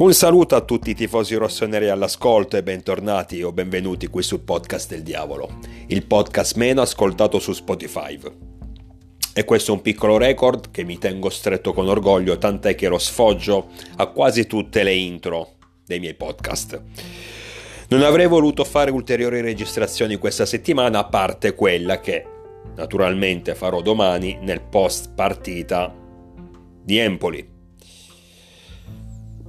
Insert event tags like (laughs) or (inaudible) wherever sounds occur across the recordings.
Un saluto a tutti i tifosi rossoneri all'ascolto e bentornati o benvenuti qui sul podcast del diavolo, il podcast meno ascoltato su Spotify. E questo è un piccolo record che mi tengo stretto con orgoglio, tant'è che lo sfoggio a quasi tutte le intro dei miei podcast. Non avrei voluto fare ulteriori registrazioni questa settimana, a parte quella che naturalmente farò domani nel post partita di Empoli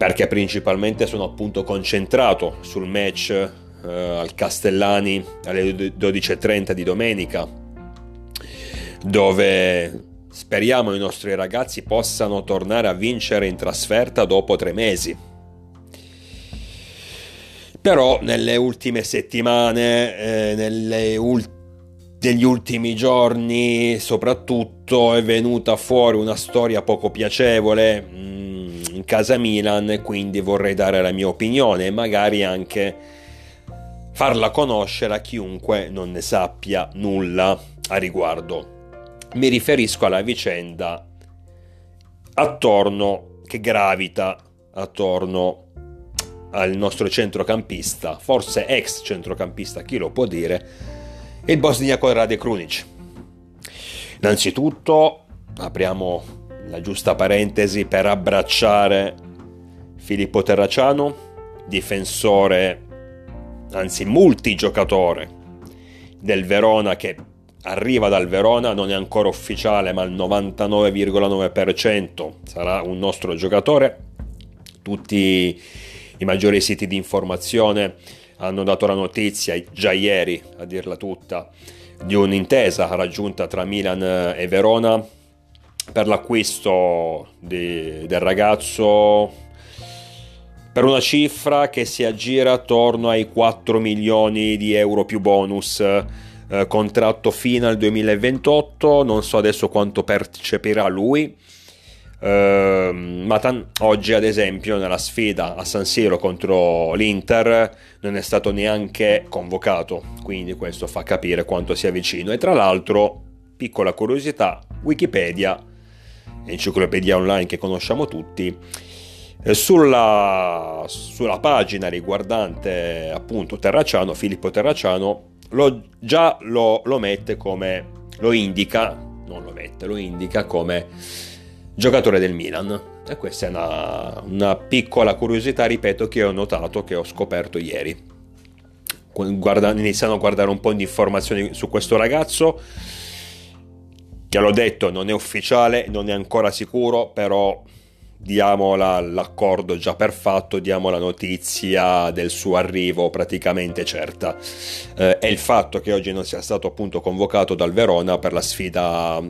perché principalmente sono appunto concentrato sul match eh, al Castellani alle 12.30 di domenica, dove speriamo i nostri ragazzi possano tornare a vincere in trasferta dopo tre mesi. Però nelle ultime settimane, eh, nelle ultime negli ultimi giorni soprattutto è venuta fuori una storia poco piacevole casa Milan quindi vorrei dare la mia opinione e magari anche farla conoscere a chiunque non ne sappia nulla a riguardo. Mi riferisco alla vicenda attorno che gravita attorno al nostro centrocampista, forse ex centrocampista, chi lo può dire, il bosniaco Rade Krunic. Innanzitutto apriamo la giusta parentesi per abbracciare Filippo Terraciano, difensore, anzi multigiocatore del Verona che arriva dal Verona, non è ancora ufficiale, ma al 99,9% sarà un nostro giocatore. Tutti i maggiori siti di informazione hanno dato la notizia già ieri, a dirla tutta, di un'intesa raggiunta tra Milan e Verona per l'acquisto di, del ragazzo per una cifra che si aggira attorno ai 4 milioni di euro più bonus. Eh, contratto fino al 2028, non so adesso quanto percepirà lui Uh, ma tan- oggi, ad esempio, nella sfida a San Siro contro l'Inter non è stato neanche convocato, quindi questo fa capire quanto sia vicino. E tra l'altro, piccola curiosità, Wikipedia, enciclopedia online che conosciamo tutti, eh, sulla, sulla, pagina riguardante appunto Terraciano, Filippo Terraciano, lo, già lo, lo mette come, lo indica, non lo mette, lo indica come giocatore del Milan. E questa è una, una piccola curiosità, ripeto, che ho notato, che ho scoperto ieri. Guarda, iniziando a guardare un po' di informazioni su questo ragazzo, che l'ho detto non è ufficiale, non è ancora sicuro, però diamo la, l'accordo già per fatto, diamo la notizia del suo arrivo praticamente certa. Eh, è il fatto che oggi non sia stato appunto convocato dal Verona per la sfida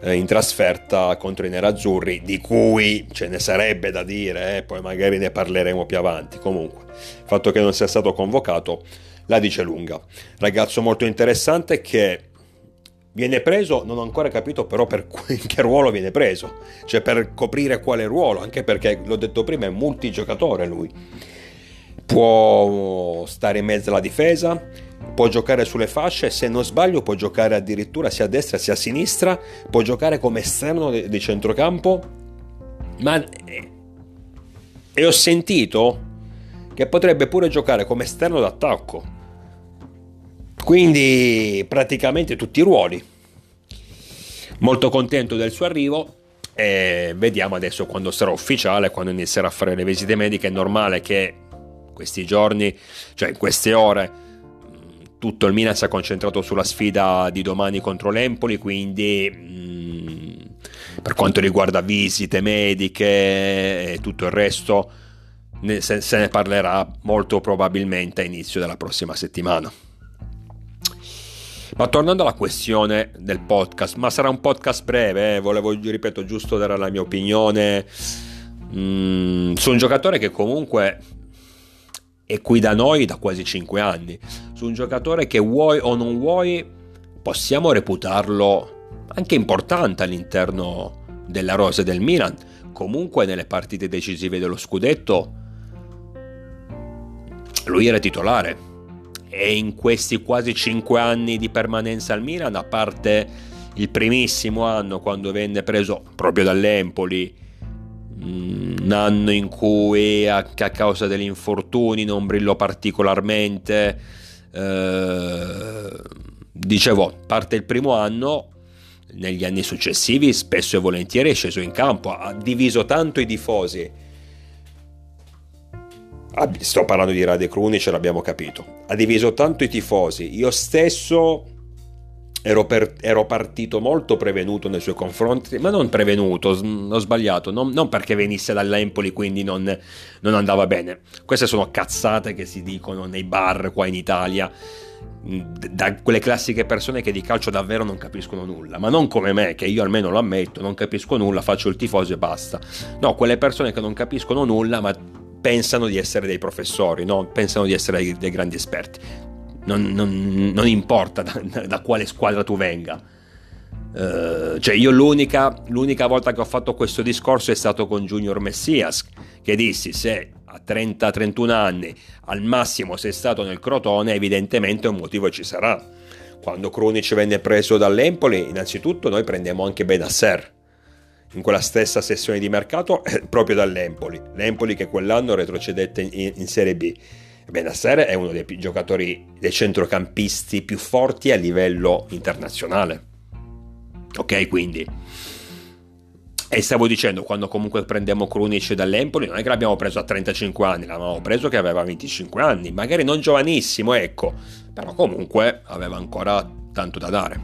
eh, in trasferta contro i nerazzurri, di cui ce ne sarebbe da dire, eh, poi magari ne parleremo più avanti. Comunque, il fatto che non sia stato convocato la dice lunga. Ragazzo molto interessante che viene preso, non ho ancora capito però per (laughs) che ruolo viene preso, cioè per coprire quale ruolo, anche perché l'ho detto prima è multigiocatore lui. Può stare in mezzo alla difesa, può giocare sulle fasce, se non sbaglio può giocare addirittura sia a destra sia a sinistra, può giocare come esterno di, centrocampo, ma e ho sentito che potrebbe pure giocare come esterno d'attacco. Quindi praticamente tutti i ruoli. Molto contento del suo arrivo e vediamo adesso quando sarà ufficiale, quando inizierà a fare le visite mediche, è normale che questi giorni, cioè in queste ore, tutto il Milan si è concentrato sulla sfida di domani contro l'Empoli, quindi mh, mm, per quanto riguarda visite mediche e tutto il resto, ne, se, se ne parlerà molto probabilmente a inizio della prossima settimana. Ma tornando alla questione del podcast, ma sarà un podcast breve, eh? volevo, ripeto, giusto dare la mia opinione. Mm, su un giocatore che comunque è qui da noi da quasi 5 anni, su un giocatore che vuoi o non vuoi possiamo reputarlo anche importante all'interno della rosa del Milan, comunque nelle partite decisive dello scudetto lui era titolare e in questi quasi 5 anni di permanenza al Milan, a parte il primissimo anno quando venne preso proprio dall'Empoli mm, un anno in cui a, a causa degli infortuni non brillò particolarmente. Eh, dicevo, parte il primo anno, negli anni successivi spesso e volentieri è sceso in campo, ha diviso tanto i tifosi. Sto parlando di Rade ce l'abbiamo capito. Ha diviso tanto i tifosi. Io stesso ero, per, ero, partito molto prevenuto nei suoi confronti, ma non prevenuto, ho sbagliato, non, non perché venisse dall'Empoli quindi non, non, andava bene. Queste sono cazzate che si dicono nei bar qua in Italia, da quelle classiche persone che di calcio davvero non capiscono nulla, ma non come me, che io almeno lo ammetto, non capisco nulla, faccio il tifoso e basta. No, quelle persone che non capiscono nulla, ma pensano di essere dei professori, no? pensano di essere dei, dei grandi esperti non, non, non importa da, da, quale squadra tu venga. Uh, cioè io l'unica, l'unica volta che ho fatto questo discorso è stato con Junior Messias, che dissi se a 30-31 anni al massimo sei stato nel Crotone, evidentemente un motivo ci sarà. Quando Krunic venne preso dall'Empoli, innanzitutto noi prendiamo anche Benasser in quella stessa sessione di mercato proprio dall'Empoli. L'Empoli che quell'anno retrocedette in, in Serie B Benasser è uno dei giocatori, dei centrocampisti più forti a livello internazionale. Ok, quindi. E stavo dicendo, quando comunque prendiamo Krunic dall'Empoli, non è che l'abbiamo preso a 35 anni, l'avevamo preso che aveva 25 anni, magari non giovanissimo, ecco, però comunque aveva ancora tanto da dare.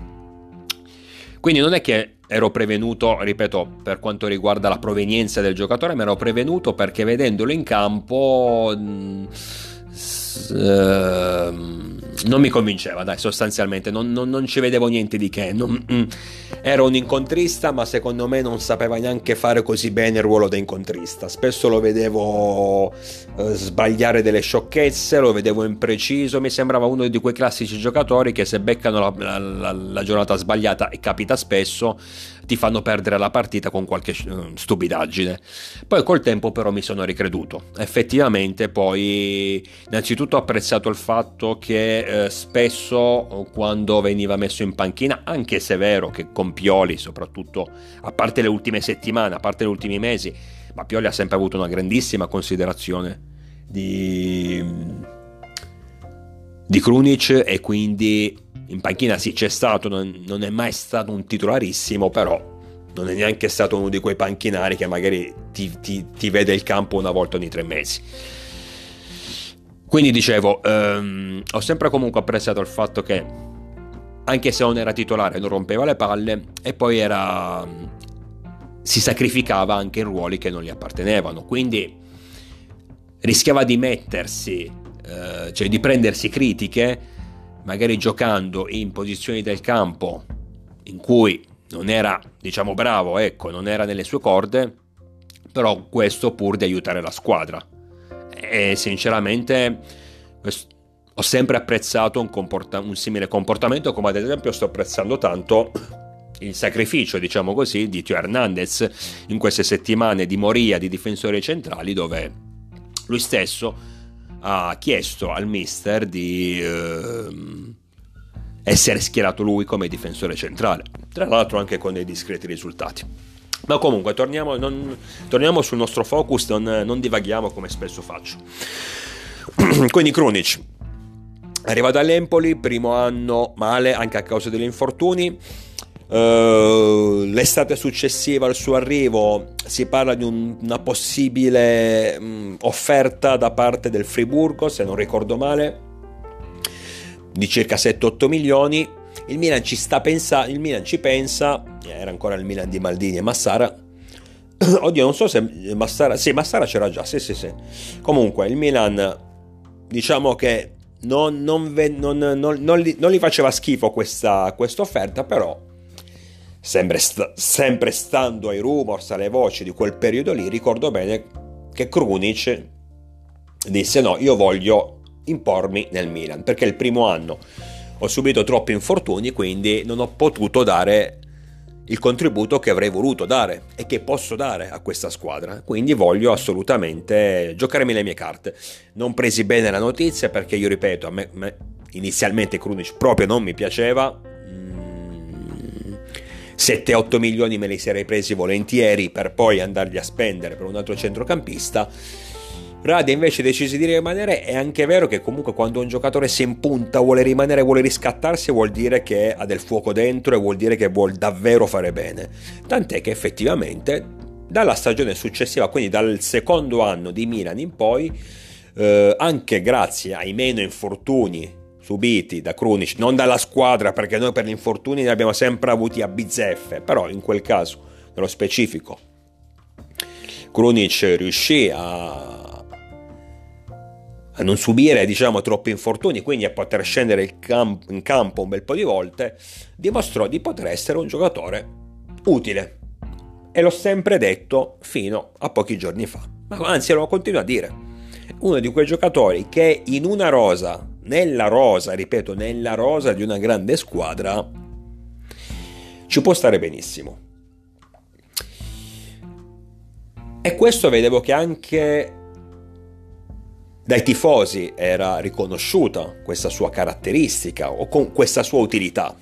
Quindi non è che ero prevenuto, ripeto, per quanto riguarda la provenienza del giocatore, ma ero prevenuto perché vedendolo in campo... Mh, uh, non mi convinceva, dai, sostanzialmente, non, non, non ci vedevo niente di che. Non, mm, era un incontrista, ma secondo me non sapeva neanche fare così bene il ruolo da incontrista. Spesso lo vedevo uh, sbagliare delle sciocchezze, lo vedevo impreciso. Mi sembrava uno di quei classici giocatori che se beccano la, la, la, la giornata sbagliata, e capita spesso, ti fanno perdere la partita con qualche eh, stupidaggine. Poi col tempo però mi sono ricreduto. Effettivamente poi innanzitutto ho apprezzato il fatto che eh, spesso quando veniva messo in panchina, anche se è vero che con Pioli soprattutto, a parte le ultime settimane, a parte gli ultimi mesi, ma Pioli ha sempre avuto una grandissima considerazione di, di Krunic e quindi in panchina sì c'è stato, non, non è mai stato un titolarissimo, però non è neanche stato uno di quei panchinari che magari ti, ti, ti vede il campo una volta ogni tre mesi. Quindi dicevo, ehm, ho sempre comunque apprezzato il fatto che anche se non era titolare non rompeva le palle e poi era, si sacrificava anche in ruoli che non gli appartenevano. Quindi rischiava di mettersi, eh, cioè di prendersi critiche magari giocando in posizioni del campo in cui non era, diciamo, bravo, ecco, non era nelle sue corde, però questo pur di aiutare la squadra. E sinceramente ho sempre apprezzato un, comporta- un simile comportamento, come ad esempio sto apprezzando tanto il sacrificio, diciamo così, di Tio Hernandez in queste settimane di moria di difensori centrali dove lui stesso ha chiesto al mister di eh, essere schierato lui come difensore centrale, tra l'altro anche con dei discreti risultati. Ma comunque torniamo, non, torniamo sul nostro focus, non, non, divaghiamo come spesso faccio. (clears throat) Quindi Krunic arriva dall'Empoli, primo anno male anche a causa degli infortuni, Uh, l'estate successiva al suo arrivo si parla di un, una possibile um, offerta da parte del Friburgo, se non ricordo male, di circa 7-8 milioni. Il Milan ci sta pensando, il Milan ci pensa, era ancora il Milan di Maldini e Massara. (coughs) Oddio, non so se Massara, sì, Massara c'era già, sì, sì, sì. Comunque, il Milan, diciamo che non, non, non, non gli, gli, faceva schifo questa offerta, però sempre, sta, sempre stando ai rumors, alle voci di quel periodo lì, ricordo bene che Krunic disse no, io voglio impormi nel Milan, perché il primo anno ho subito troppi infortuni, quindi non ho potuto dare il contributo che avrei voluto dare e che posso dare a questa squadra. Quindi voglio assolutamente giocarmi le mie carte. Non presi bene la notizia perché io ripeto, a me, me inizialmente Krunic proprio non mi piaceva, 7-8 milioni me li sarei presi volentieri per poi andarli a spendere per un altro centrocampista. Rade invece decise di rimanere. È anche vero che comunque quando un giocatore si impunta, vuole rimanere, vuole riscattarsi, vuol dire che ha del fuoco dentro e vuol dire che vuol davvero fare bene. Tant'è che effettivamente dalla stagione successiva, quindi dal secondo anno di Milan in poi, eh, anche grazie ai meno infortuni subiti da Krunic, non dalla squadra perché noi per gli infortuni ne abbiamo sempre avuti a bizzeffe, però in quel caso, nello specifico, Krunic riuscì a a non subire diciamo troppi infortuni, quindi a poter scendere in campo un bel po' di volte, dimostrò di poter essere un giocatore utile. E l'ho sempre detto fino a pochi giorni fa, ma anzi lo continuo a dire. Uno di quei giocatori che in una rosa, nella rosa, ripeto, nella rosa di una grande squadra, ci può stare benissimo. E questo vedevo che anche dai tifosi era riconosciuta questa sua caratteristica o con questa sua utilità.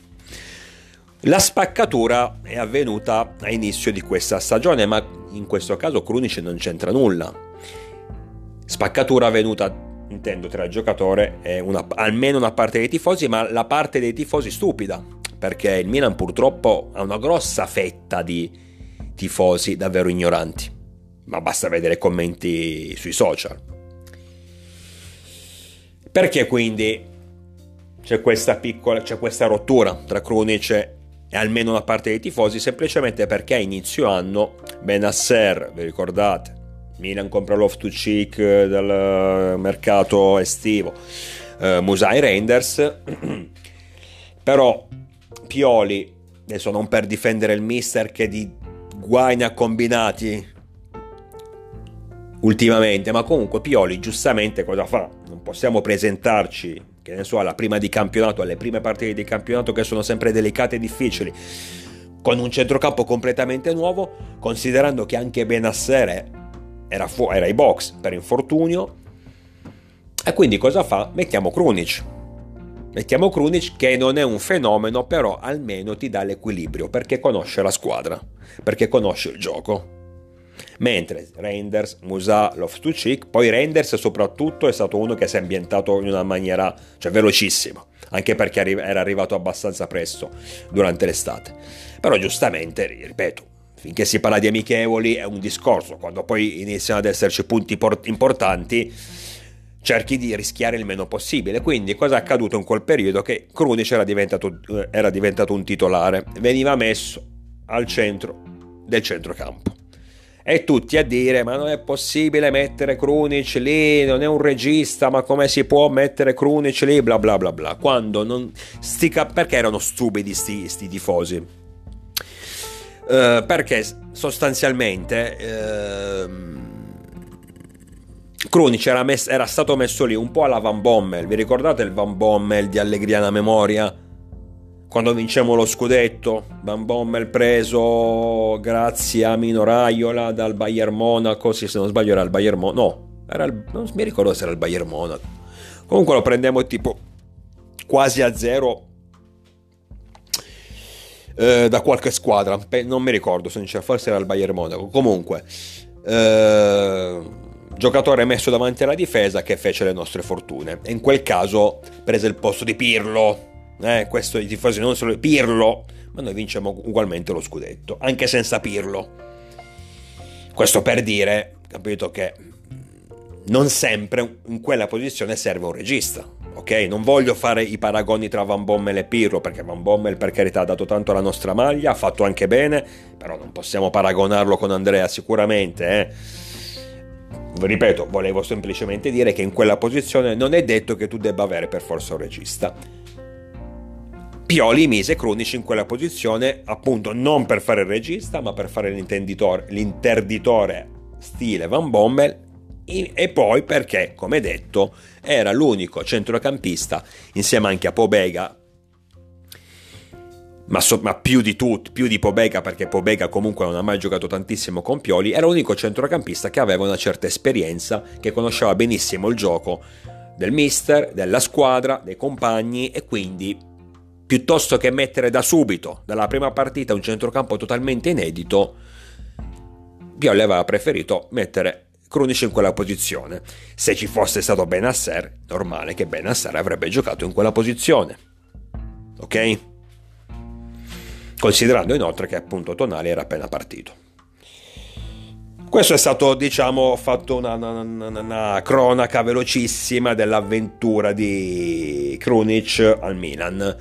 La spaccatura è avvenuta a inizio di questa stagione, ma in questo caso Krunic non c'entra nulla. Spaccatura avvenuta, intendo, tra il giocatore e una, almeno una parte dei tifosi, ma la parte dei tifosi stupida, perché il Milan purtroppo ha una grossa fetta di tifosi davvero ignoranti. Ma basta vedere i commenti sui social. Perché quindi c'è questa piccola, c'è questa rottura tra Krunic e almeno una parte dei tifosi? Semplicemente perché a inizio anno Benasser, vi ricordate? Milan compra Loftus-Cheek dal mercato estivo, eh, Musai Reinders, (clears throat) però Pioli, adesso non per difendere il mister che di guai ne ha combinati ultimamente, ma comunque Pioli giustamente cosa fa? Non possiamo presentarci, che ne so, alla prima di campionato, alle prime partite di campionato che sono sempre delicate e difficili, con un centrocampo completamente nuovo, considerando che anche Benasser era, fu- era ai box per infortunio. E quindi cosa fa? Mettiamo Krunic. Mettiamo Krunic che non è un fenomeno, però almeno ti dà l'equilibrio perché conosce la squadra, perché conosce il gioco. Mentre Reinders, Musa, Loftus-Cheek, poi Reinders soprattutto è stato uno che si è ambientato in una maniera cioè, velocissima, anche perché era arrivato abbastanza presto durante l'estate. Però giustamente, ripeto, finché si parla di amichevoli è un discorso, quando poi iniziano ad esserci punti importanti cerchi di rischiare il meno possibile. Quindi cosa è accaduto in quel periodo? Che Krunic era diventato, eh, era diventato un titolare, veniva messo al centro del centrocampo e tutti a dire ma non è possibile mettere Krunic lì, non è un regista, ma come si può mettere Krunic lì, bla bla bla bla. Quando non... Stica... Perché erano stupidi sti, sti tifosi? Uh, perché sostanzialmente uh, Krunic era, mess- era, stato messo lì un po' alla Van Bommel, vi ricordate il Van Bommel di Allegriana Memoria? quando vincemmo lo scudetto, Van Bommel preso grazie a Mino Raiola dal Bayern Monaco, sì, se non sbaglio era il Bayern Monaco, no, era il, non mi ricordo se era il Bayern Monaco, comunque lo prendiamo tipo quasi a zero eh, da qualche squadra, non mi ricordo, forse era il Bayern Monaco, comunque... Eh, giocatore messo davanti alla difesa che fece le nostre fortune e in quel caso prese il posto di Pirlo eh, questo i tifosi non solo Pirlo, ma noi vinciamo ugualmente lo scudetto, anche senza Pirlo. Questo per dire, capito, che non sempre in quella posizione serve un regista. Ok, non voglio fare i paragoni tra Van Bommel e Pirlo, perché Van Bommel per carità ha dato tanto alla nostra maglia, ha fatto anche bene, però non possiamo paragonarlo con Andrea sicuramente, eh ripeto, volevo semplicemente dire che in quella posizione non è detto che tu debba avere per forza un regista. Pioli mise Cronici in quella posizione appunto non per fare il regista ma per fare l'interditore, l'interditore stile Van Bommel e poi perché, come detto, era l'unico centrocampista insieme anche a Pobega. Ma, so, ma, più di tutti, più di Pobega, perché Pobega comunque non ha mai giocato tantissimo con Pioli, era l'unico centrocampista che aveva una certa esperienza, che conosceva benissimo il gioco del mister, della squadra, dei compagni e quindi piuttosto che mettere da subito, dalla prima partita, un centrocampo totalmente inedito, Pioli aveva preferito mettere Krunic in quella posizione. Se ci fosse stato Benasser, normale che Benasser avrebbe giocato in quella posizione. Ok? Considerando inoltre che appunto Tonali era appena partito. Questo è stato, diciamo, fatto una, una, una, una, cronaca velocissima dell'avventura di Krunic al Milan.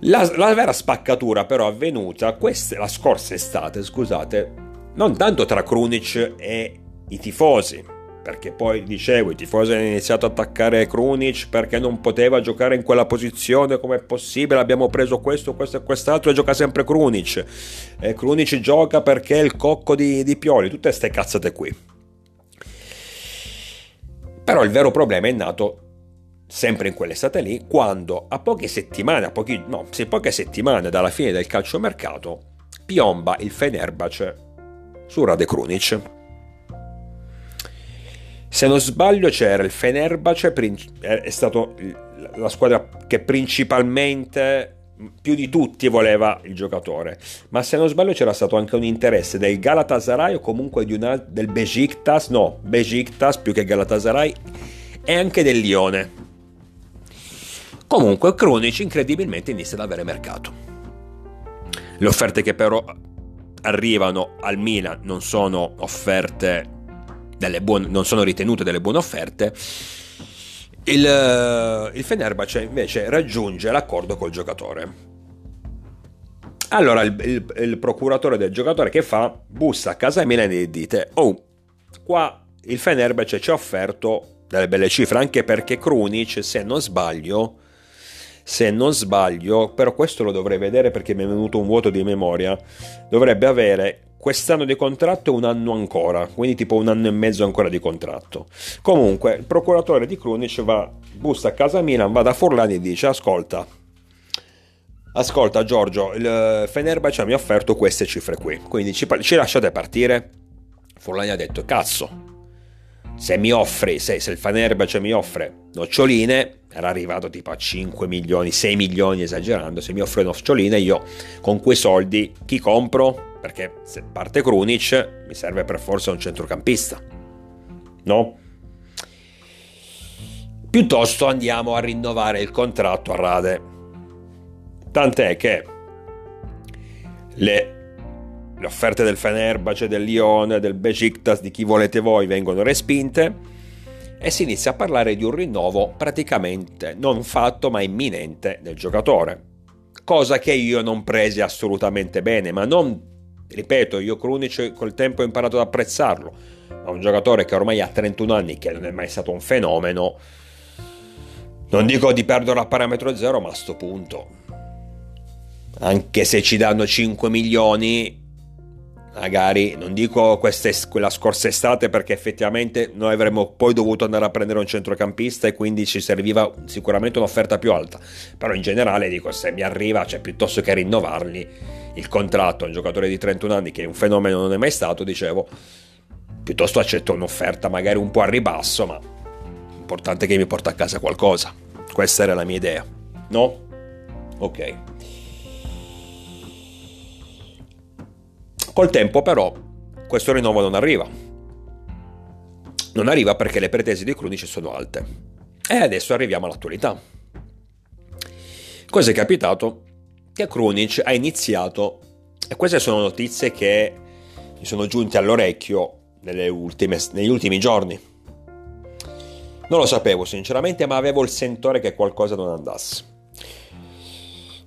La, la vera spaccatura però avvenuta questa, la scorsa estate, scusate, non tanto tra Krunic e i tifosi, perché poi dicevo i tifosi hanno iniziato ad attaccare Krunic perché non poteva giocare in quella posizione come è possibile? Abbiamo preso questo, questo e quest'altro e gioca sempre Krunic e Krunic gioca perché è il cocco di, di Pioli tutte queste cazzate qui. Però il vero problema è nato sempre in quell'estate lì quando a poche settimane a pochi, no, sì, poche settimane dalla fine del calciomercato piomba il Fenerbahce su Rade Krunic se non sbaglio c'era il Fenerbahce, è stato la squadra che principalmente più di tutti voleva il giocatore, ma se non sbaglio c'era stato anche un interesse del Galatasaray o comunque una, del Besiktas, no, Besiktas più che Galatasaray e anche del Lione. Comunque Krunic incredibilmente inizia ad avere mercato. Le offerte che però arrivano al Milan non sono offerte buone, non sono ritenute delle buone offerte, il, eh, il Fenerbahce invece raggiunge l'accordo col giocatore. Allora il, il, il, procuratore del giocatore che fa? Bussa a casa Milan e dite, oh, qua il Fenerbahce ci ha offerto delle belle cifre, anche perché Krunic, se non sbaglio, se non sbaglio, però questo lo dovrei vedere perché mi è venuto un vuoto di memoria, dovrebbe avere quest'anno di contratto e un anno ancora, quindi tipo un anno e mezzo ancora di contratto. Comunque, il procuratore di Krunic va, bussa a casa Milan, va da Forlani e dice, ascolta, ascolta Giorgio, il Fenerbahce mi ha offerto queste cifre qui, quindi ci, ci lasciate partire? Forlani ha detto, cazzo, se mi offri, se, se il Fenerbahce mi offre noccioline, era arrivato tipo a 5 milioni, 6 milioni esagerando, se mi offre noccioline io con quei soldi chi compro? perché se parte Krunic mi serve per forza un centrocampista, no? Piuttosto andiamo a rinnovare il contratto a Rade. Tant'è che le, le offerte del Fenerbahce, del Lione, del Besiktas, di chi volete voi, vengono respinte e si inizia a parlare di un rinnovo praticamente non fatto ma imminente del giocatore. Cosa che io non presi assolutamente bene, ma non ripeto, io Krunic col tempo ho imparato ad apprezzarlo, ma un giocatore che ormai ha 31 anni, che non è mai stato un fenomeno, non dico di perdere a parametro zero, ma a sto punto, anche se ci danno 5 milioni, magari non dico questa, quella scorsa estate perché effettivamente noi avremmo poi dovuto andare a prendere un centrocampista e quindi ci serviva sicuramente un'offerta più alta però in generale dico se mi arriva cioè piuttosto che rinnovarli il contratto a un giocatore di 31 anni che un fenomeno non è mai stato, dicevo, piuttosto accetto un'offerta magari un po' a ribasso, ma l'importante è che mi porta a casa qualcosa. Questa era la mia idea, no? Ok. Col tempo però questo rinnovo non arriva. Non arriva perché le pretese di Krunic sono alte. E adesso arriviamo all'attualità. Cosa è capitato? che Krunic ha iniziato, e queste sono notizie che mi sono giunte all'orecchio ultime, negli ultimi giorni. Non lo sapevo sinceramente, ma avevo il sentore che qualcosa non andasse.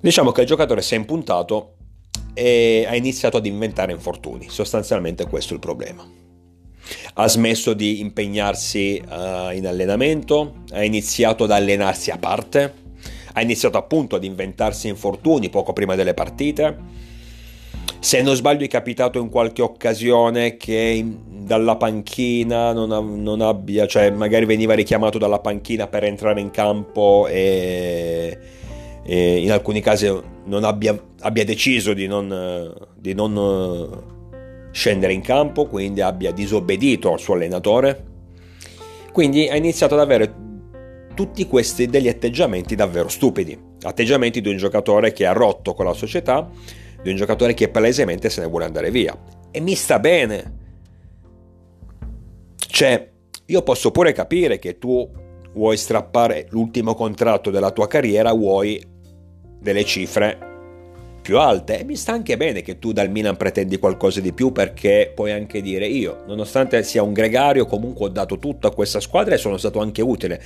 Diciamo che il giocatore si è impuntato e ha iniziato ad inventare infortuni, sostanzialmente questo è il problema. Ha smesso di impegnarsi uh, in allenamento, ha iniziato ad allenarsi a parte, ha iniziato appunto ad inventarsi infortuni poco prima delle partite. Se non sbaglio è capitato in qualche occasione che dalla panchina non, non, abbia, cioè magari veniva richiamato dalla panchina per entrare in campo e, e in alcuni casi abbia, abbia deciso di non, di non scendere in campo, quindi abbia disobbedito al suo allenatore. Quindi ha iniziato ad avere tutti questi degli atteggiamenti davvero stupidi. atteggiamenti di un giocatore che ha rotto con la società, di un giocatore che palesemente se ne vuole andare via. E mi sta bene. Cioè, io posso pure capire che tu vuoi strappare l'ultimo contratto della tua carriera, vuoi delle cifre più alte e mi sta anche bene che tu dal Milan pretendi qualcosa di più perché puoi anche dire io, nonostante sia un gregario, comunque ho dato tutto a questa squadra e sono stato anche utile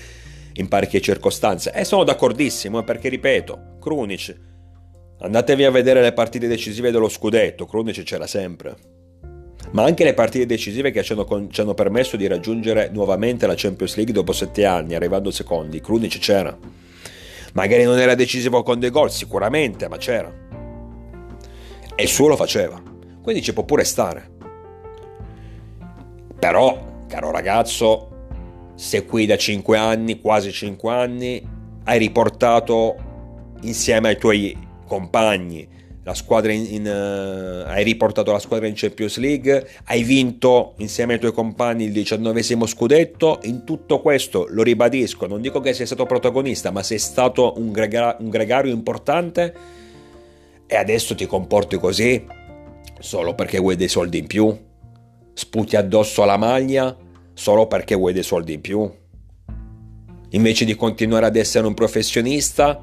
in parecchie circostanze. E sono d'accordissimo, eh, perché ripeto, Krunic, andatevi a vedere le partite decisive dello scudetto, Krunic c'era sempre. Ma anche le partite decisive che ci hanno, ci hanno permesso di raggiungere nuovamente la Champions League dopo sette anni, arrivando secondi, Krunic c'era. Magari non era decisivo con dei gol, sicuramente, ma c'era. E il suo lo faceva. Quindi ci può pure stare. Però, caro ragazzo, se qui da 5 anni, quasi 5 anni, hai riportato insieme ai tuoi compagni la squadra in, in uh, hai riportato la squadra in Champions League, hai vinto insieme ai tuoi compagni il diciannovesimo scudetto, in tutto questo lo ribadisco, non dico che sei stato protagonista, ma sei stato un, grega- un gregario importante e adesso ti comporti così solo perché vuoi dei soldi in più? Sputi addosso alla maglia solo perché vuoi dei soldi in più. Invece di continuare ad essere un professionista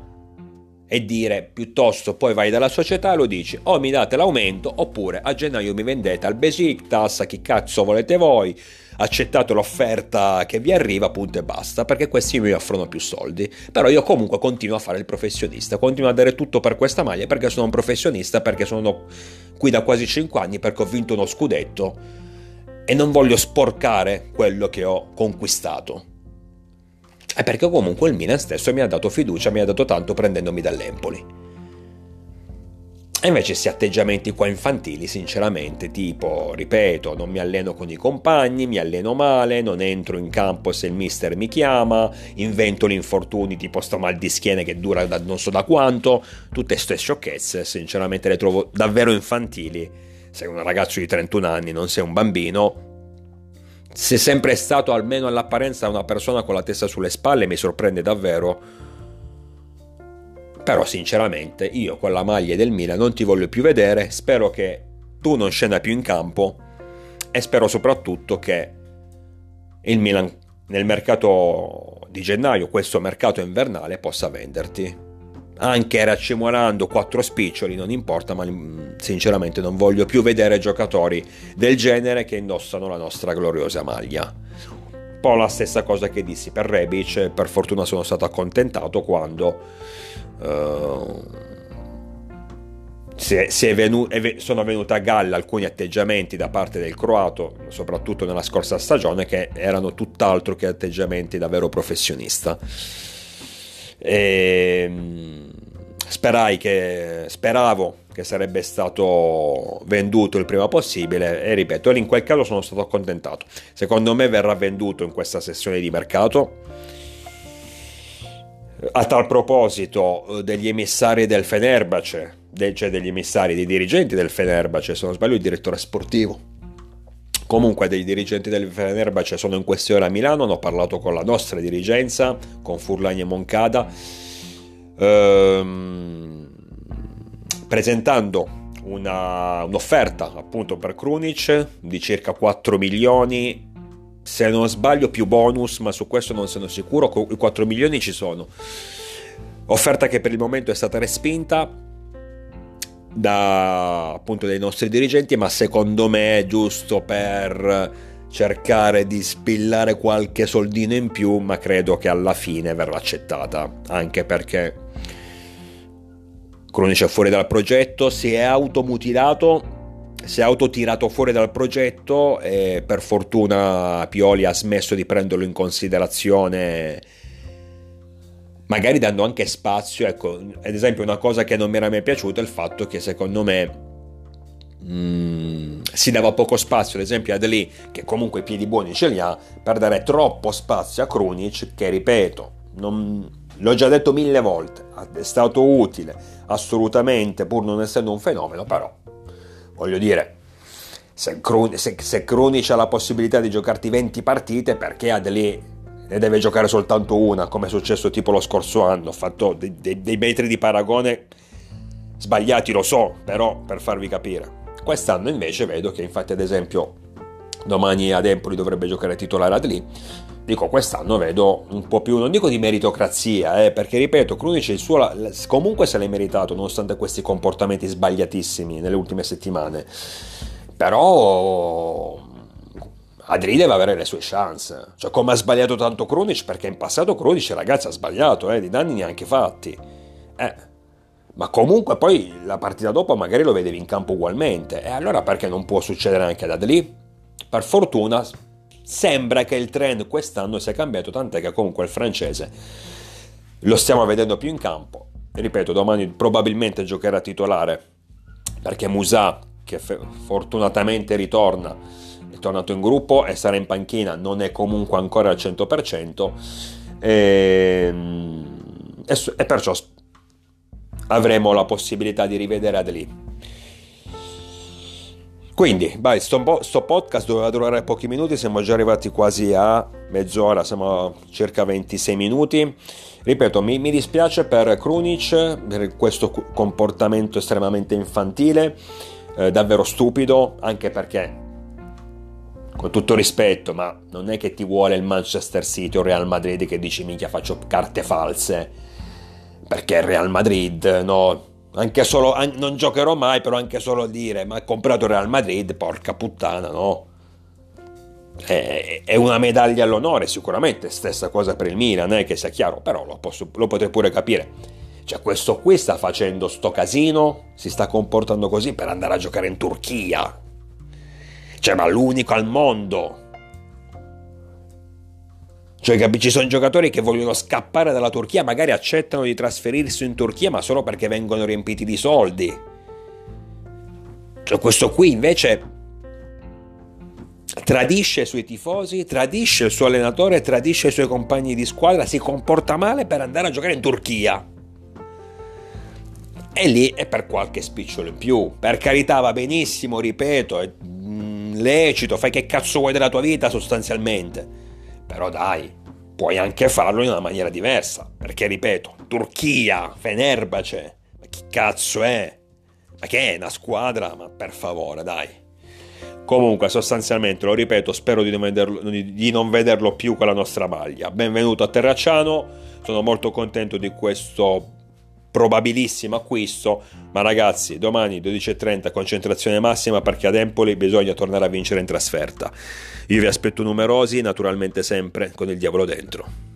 e dire piuttosto poi vai dalla società e lo dici o mi date l'aumento oppure a gennaio mi vendete al Besiktas, a chi cazzo volete voi, accettate l'offerta che vi arriva, punto e basta, perché questi mi offrono più soldi. Però io comunque continuo a fare il professionista, continuo a dare tutto per questa maglia perché sono un professionista, perché sono qui da quasi 5 anni, perché ho vinto uno scudetto e non voglio sporcare quello che ho conquistato. È perché comunque il Milan stesso mi ha dato fiducia, mi ha dato tanto prendendomi dall'Empoli. E invece questi atteggiamenti qua infantili, sinceramente, tipo, ripeto, non mi alleno con i compagni, mi alleno male, non entro in campo se il mister mi chiama, invento gli infortuni tipo sto mal di schiena che dura da non so da quanto, tutte queste sciocchezze, sinceramente le trovo davvero infantili sei un ragazzo di 31 anni, non sei un bambino, sei sempre stato almeno all'apparenza una persona con la testa sulle spalle, mi sorprende davvero. Però sinceramente io con la maglia del Milan non ti voglio più vedere, spero che tu non scenda più in campo. E spero soprattutto che il Milan nel mercato di gennaio, questo mercato invernale, possa venderti anche racimolando quattro spiccioli, non importa, ma mm, sinceramente non voglio più vedere giocatori del genere che indossano la nostra gloriosa maglia. Un po' la stessa cosa che dissi per Rebic, per fortuna sono stato accontentato quando uh, se, se venu, sono venuti a galla alcuni atteggiamenti da parte del croato, soprattutto nella scorsa stagione, che erano tutt'altro che atteggiamenti davvero professionista. E, ehm, sperai che, speravo che sarebbe stato venduto il prima possibile e ripeto, in quel caso sono stato accontentato. Secondo me verrà venduto in questa sessione di mercato. A tal proposito, eh, degli emissari del Fenerbahce, cioè degli emissari, dei dirigenti del Fenerbahce, se non sbaglio il direttore sportivo, Comunque dei dirigenti del Fenerbahce sono in questione a Milano, hanno parlato con la nostra dirigenza, con Furlani e Moncada, ehm, presentando una, un'offerta appunto per Krunic di circa 4 milioni, se non sbaglio più bonus, ma su questo non sono sicuro, i 4 milioni ci sono. Offerta che per il momento è stata respinta, da appunto dai nostri dirigenti, ma secondo me è giusto per cercare di spillare qualche soldino in più, ma credo che alla fine verrà accettata, anche perché Cronic è fuori dal progetto, si è automutilato, si è autotirato fuori dal progetto e per fortuna Pioli ha smesso di prenderlo in considerazione magari dando anche spazio, ecco, ad esempio una cosa che non mi era mai piaciuta è il fatto che secondo me mm, si dava poco spazio, ad esempio ad lì, che comunque i piedi buoni ce li ha, per dare troppo spazio a Krunic, che ripeto, non, l'ho già detto mille volte, è stato utile, assolutamente, pur non essendo un fenomeno, però, voglio dire, se, Krunic, se, se Krunic ha la possibilità di giocarti 20 partite, perché Adli ne deve giocare soltanto una, come è successo tipo lo scorso anno. Ho fatto dei, dei, dei metri di paragone sbagliati, lo so, però per farvi capire. Quest'anno invece vedo che infatti ad esempio domani ad Empoli dovrebbe giocare titolare ad lì. Dico, quest'anno vedo un po' più, non dico di meritocrazia, eh, perché ripeto, Krunic il suo, comunque se l'è meritato, nonostante questi comportamenti sbagliatissimi nelle ultime settimane. Però Adri deve avere le sue chance. Cioè, come ha sbagliato tanto Krunic, perché in passato Krunic, ragazzi, ha sbagliato, eh, di danni neanche fatti. Eh, ma comunque poi la partita dopo magari lo vedevi in campo ugualmente. E allora perché non può succedere anche ad Adli? Per fortuna sembra che il trend quest'anno sia cambiato, tant'è che comunque il francese lo stiamo vedendo più in campo. Ripeto, domani probabilmente giocherà titolare perché Musa, che fortunatamente ritorna, tornato in gruppo e sarà in panchina, non è comunque ancora al 100%. E, e perciò avremo la possibilità di rivedere Adli. Quindi, vai, sto, sto, podcast doveva durare pochi minuti, siamo già arrivati quasi a mezz'ora, siamo a circa 26 minuti. Ripeto, mi, mi dispiace per Krunic, per questo comportamento estremamente infantile, eh, davvero stupido, anche perché, con tutto rispetto, ma non è che ti vuole il Manchester City o il Real Madrid che dici minchia faccio carte false perché il Real Madrid, no, anche solo, non giocherò mai, però anche solo dire, ma ha comprato il Real Madrid, porca puttana, no? È, è una medaglia all'onore sicuramente, stessa cosa per il Milan, eh, che sia chiaro, però lo, posso, lo potrei pure capire. Cioè questo qui sta facendo sto casino, si sta comportando così per andare a giocare in Turchia. Cioè, ma l'unico al mondo cioè, ci sono giocatori che vogliono scappare dalla Turchia, magari accettano di trasferirsi in Turchia, ma solo perché vengono riempiti di soldi. Cioè, questo qui invece tradisce i suoi tifosi, tradisce il suo allenatore, tradisce i suoi compagni di squadra, si comporta male per andare a giocare in Turchia. E lì è per qualche spicciolo in più. Per carità va benissimo, ripeto, è mm, lecito, fai che cazzo vuoi della tua vita sostanzialmente. Però dai, puoi anche farlo in una maniera diversa. Perché, ripeto, Turchia, Fenerbahce, ma chi cazzo è? Ma che è una squadra? Ma per favore, dai. Comunque, sostanzialmente, lo ripeto, spero di non, vederlo, di non vederlo più con la nostra maglia. Benvenuto a Terracciano, sono molto contento di questo probabilissimo acquisto, ma ragazzi, domani 12.30 concentrazione massima perché ad Empoli bisogna tornare a vincere in trasferta. Io vi aspetto numerosi, naturalmente sempre con il diavolo dentro.